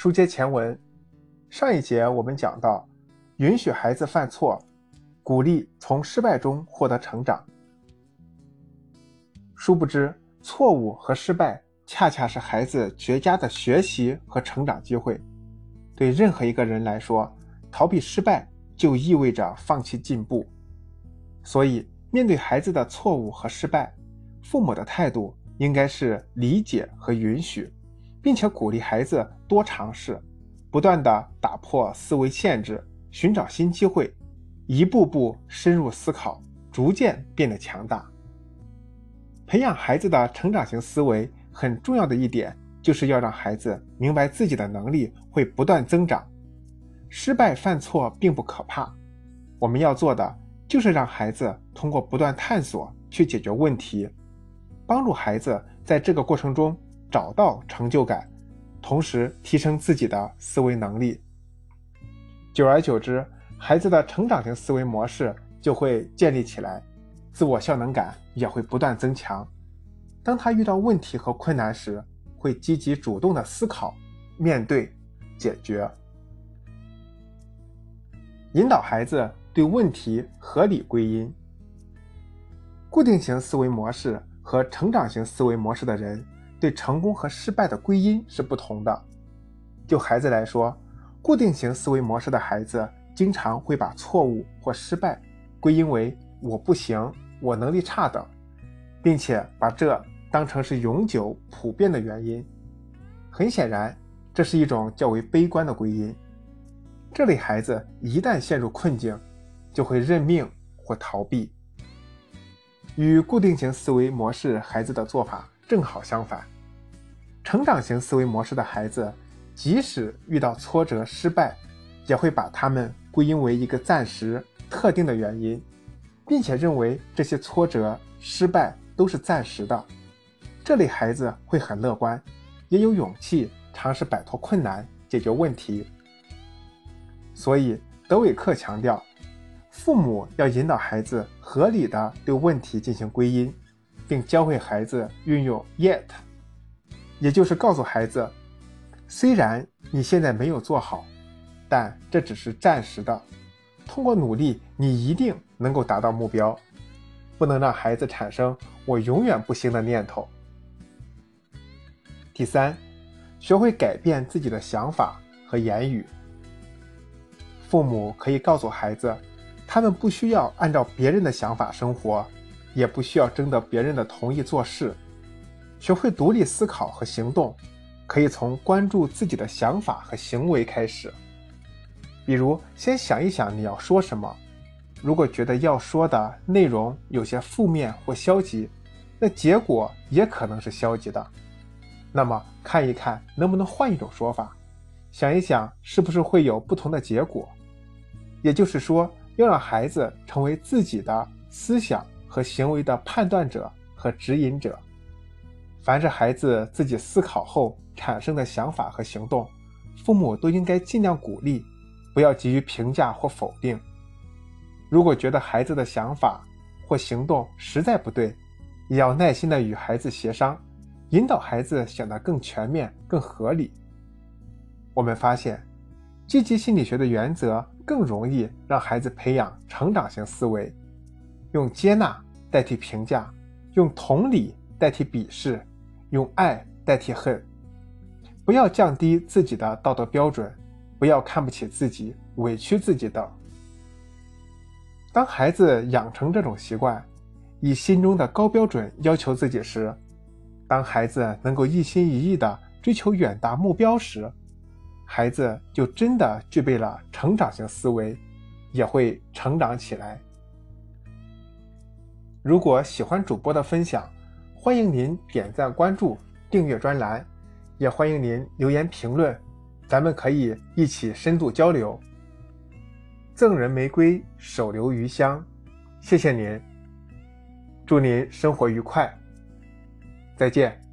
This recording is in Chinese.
书接前文，上一节我们讲到，允许孩子犯错，鼓励从失败中获得成长。殊不知，错误和失败恰恰是孩子绝佳的学习和成长机会。对任何一个人来说，逃避失败就意味着放弃进步。所以，面对孩子的错误和失败，父母的态度应该是理解和允许。并且鼓励孩子多尝试，不断的打破思维限制，寻找新机会，一步步深入思考，逐渐变得强大。培养孩子的成长型思维很重要的一点，就是要让孩子明白自己的能力会不断增长，失败犯错并不可怕。我们要做的就是让孩子通过不断探索去解决问题，帮助孩子在这个过程中。找到成就感，同时提升自己的思维能力。久而久之，孩子的成长型思维模式就会建立起来，自我效能感也会不断增强。当他遇到问题和困难时，会积极主动的思考、面对、解决，引导孩子对问题合理归因。固定型思维模式和成长型思维模式的人。对成功和失败的归因是不同的。就孩子来说，固定型思维模式的孩子经常会把错误或失败归因为“我不行”“我能力差”等，并且把这当成是永久普遍的原因。很显然，这是一种较为悲观的归因。这类孩子一旦陷入困境，就会认命或逃避。与固定型思维模式孩子的做法。正好相反，成长型思维模式的孩子，即使遇到挫折、失败，也会把它们归因为一个暂时、特定的原因，并且认为这些挫折、失败都是暂时的。这类孩子会很乐观，也有勇气尝试摆脱困难、解决问题。所以，德韦克强调，父母要引导孩子合理的对问题进行归因。并教会孩子运用 yet，也就是告诉孩子，虽然你现在没有做好，但这只是暂时的。通过努力，你一定能够达到目标。不能让孩子产生“我永远不行”的念头。第三，学会改变自己的想法和言语。父母可以告诉孩子，他们不需要按照别人的想法生活。也不需要征得别人的同意做事，学会独立思考和行动，可以从关注自己的想法和行为开始。比如，先想一想你要说什么。如果觉得要说的内容有些负面或消极，那结果也可能是消极的。那么，看一看能不能换一种说法，想一想是不是会有不同的结果。也就是说，要让孩子成为自己的思想。和行为的判断者和指引者，凡是孩子自己思考后产生的想法和行动，父母都应该尽量鼓励，不要急于评价或否定。如果觉得孩子的想法或行动实在不对，也要耐心的与孩子协商，引导孩子想得更全面、更合理。我们发现，积极心理学的原则更容易让孩子培养成长型思维。用接纳代替评价，用同理代替鄙视，用爱代替恨。不要降低自己的道德标准，不要看不起自己、委屈自己等。当孩子养成这种习惯，以心中的高标准要求自己时，当孩子能够一心一意地追求远大目标时，孩子就真的具备了成长型思维，也会成长起来。如果喜欢主播的分享，欢迎您点赞、关注、订阅专栏，也欢迎您留言评论，咱们可以一起深度交流。赠人玫瑰，手留余香，谢谢您，祝您生活愉快，再见。